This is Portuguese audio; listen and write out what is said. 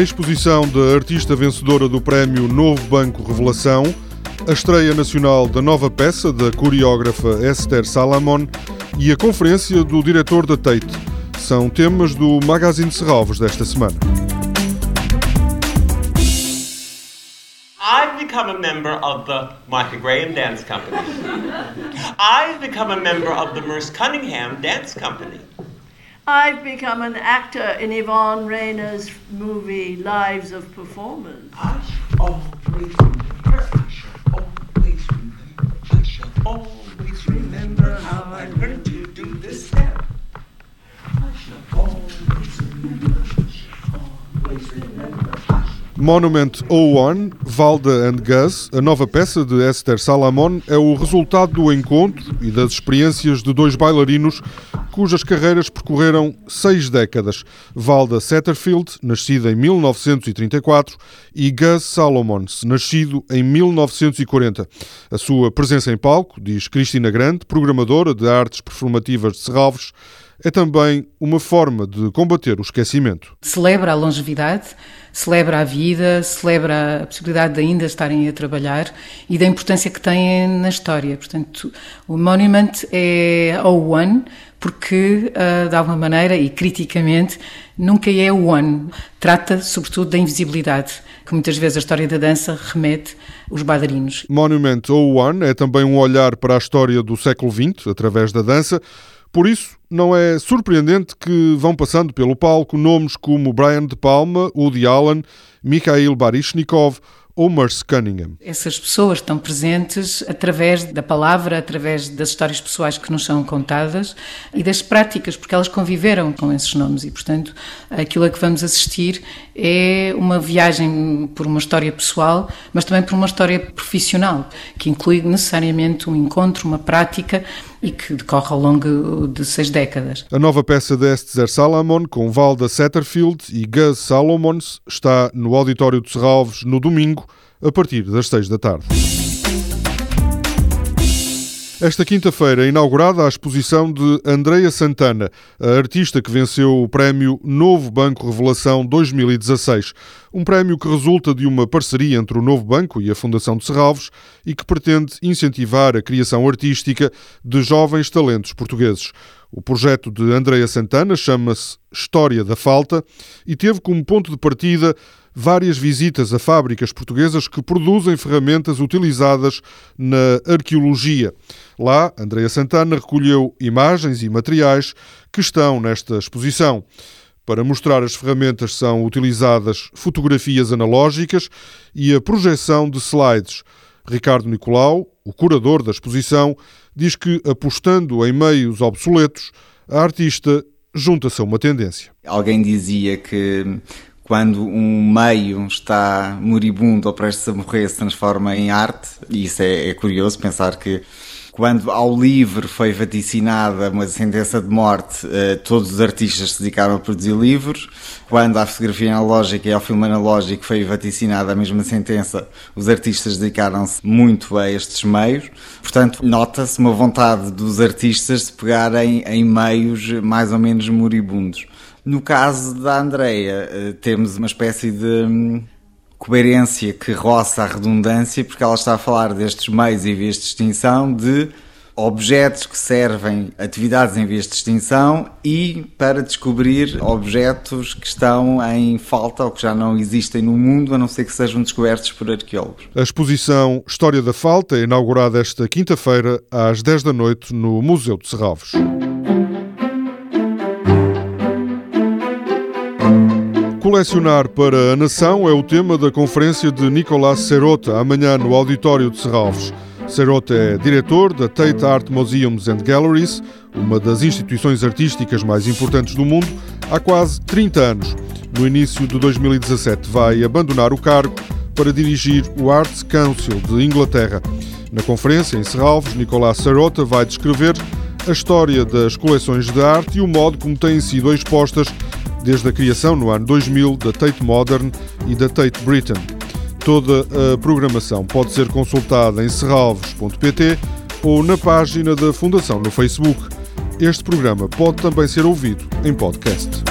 a exposição da artista vencedora do prémio Novo Banco Revelação, a estreia nacional da nova peça da coreógrafa Esther Salamon e a conferência do diretor da Tate. São temas do Magazine Serralves desta semana. I've become a member of the Martha Graham Dance Company. I've become a member of the Merce Cunningham Dance Company. I've become an actor in Yvonne Rayner's movie Lives of Performers. Always remember how I learned Monument 01, Valda and Gus, a nova peça de Esther Salamon, é o resultado do encontro e das experiências de dois bailarinos cujas carreiras percorreram seis décadas. Valda Satterfield, nascida em 1934, e Gus Salomons, nascido em 1940. A sua presença em palco, diz Cristina Grande, programadora de artes performativas de Serralves, é também uma forma de combater o esquecimento. Celebra a longevidade, celebra a vida, celebra a possibilidade de ainda estarem a trabalhar e da importância que têm na história. Portanto, o Monument é ao One porque, uh, de alguma maneira e criticamente, nunca é o One. Trata, sobretudo, da invisibilidade, que muitas vezes a história da dança remete os bailarinos. Monument 01 é também um olhar para a história do século XX, através da dança, por isso, não é surpreendente que vão passando pelo palco nomes como Brian De Palma, Woody Allen, Mikhail Baryshnikov ou Merce Cunningham. Essas pessoas estão presentes através da palavra, através das histórias pessoais que nos são contadas e das práticas, porque elas conviveram com esses nomes e, portanto, aquilo a que vamos assistir é uma viagem por uma história pessoal, mas também por uma história profissional, que inclui necessariamente um encontro, uma prática e que decorre ao longo de seis décadas. A nova peça de Esther Salamon, com Valda Satterfield e Gus Salomons, está no Auditório de Serralves no domingo, a partir das seis da tarde. Esta quinta-feira inaugurada a exposição de Andreia Santana, a artista que venceu o prémio Novo Banco Revelação 2016. Um prémio que resulta de uma parceria entre o Novo Banco e a Fundação de Serralves e que pretende incentivar a criação artística de jovens talentos portugueses. O projeto de Andreia Santana chama-se História da Falta e teve como ponto de partida várias visitas a fábricas portuguesas que produzem ferramentas utilizadas na arqueologia. Lá, Andreia Santana recolheu imagens e materiais que estão nesta exposição. Para mostrar as ferramentas são utilizadas fotografias analógicas e a projeção de slides. Ricardo Nicolau, o curador da exposição, diz que, apostando em meios obsoletos, a artista junta-se a uma tendência. Alguém dizia que quando um meio está moribundo ou prestes a morrer se transforma em arte, e isso é, é curioso pensar que quando ao livro foi vaticinada uma sentença de morte, eh, todos os artistas se dedicaram a produzir livros. Quando à fotografia analógica e ao filme analógico foi vaticinada a mesma sentença, os artistas dedicaram-se muito a estes meios. Portanto, nota-se uma vontade dos artistas de pegarem em meios mais ou menos moribundos. No caso da Andreia, eh, temos uma espécie de hum, coerência que roça a redundância, porque ela está a falar destes meios em vias de extinção, de objetos que servem atividades em vias de extinção e para descobrir objetos que estão em falta ou que já não existem no mundo, a não ser que sejam descobertos por arqueólogos. A exposição História da Falta é inaugurada esta quinta-feira às 10 da noite no Museu de Serralves. Colecionar para a Nação é o tema da conferência de Nicolás Serota, amanhã no Auditório de Serralves. Serota é diretor da Tate Art Museums and Galleries, uma das instituições artísticas mais importantes do mundo, há quase 30 anos. No início de 2017 vai abandonar o cargo para dirigir o Arts Council de Inglaterra. Na conferência em Serralves, Nicolás Serota vai descrever a história das coleções de arte e o modo como têm sido expostas desde a criação no ano 2000 da Tate Modern e da Tate Britain. Toda a programação pode ser consultada em serralves.pt ou na página da Fundação no Facebook. Este programa pode também ser ouvido em podcast.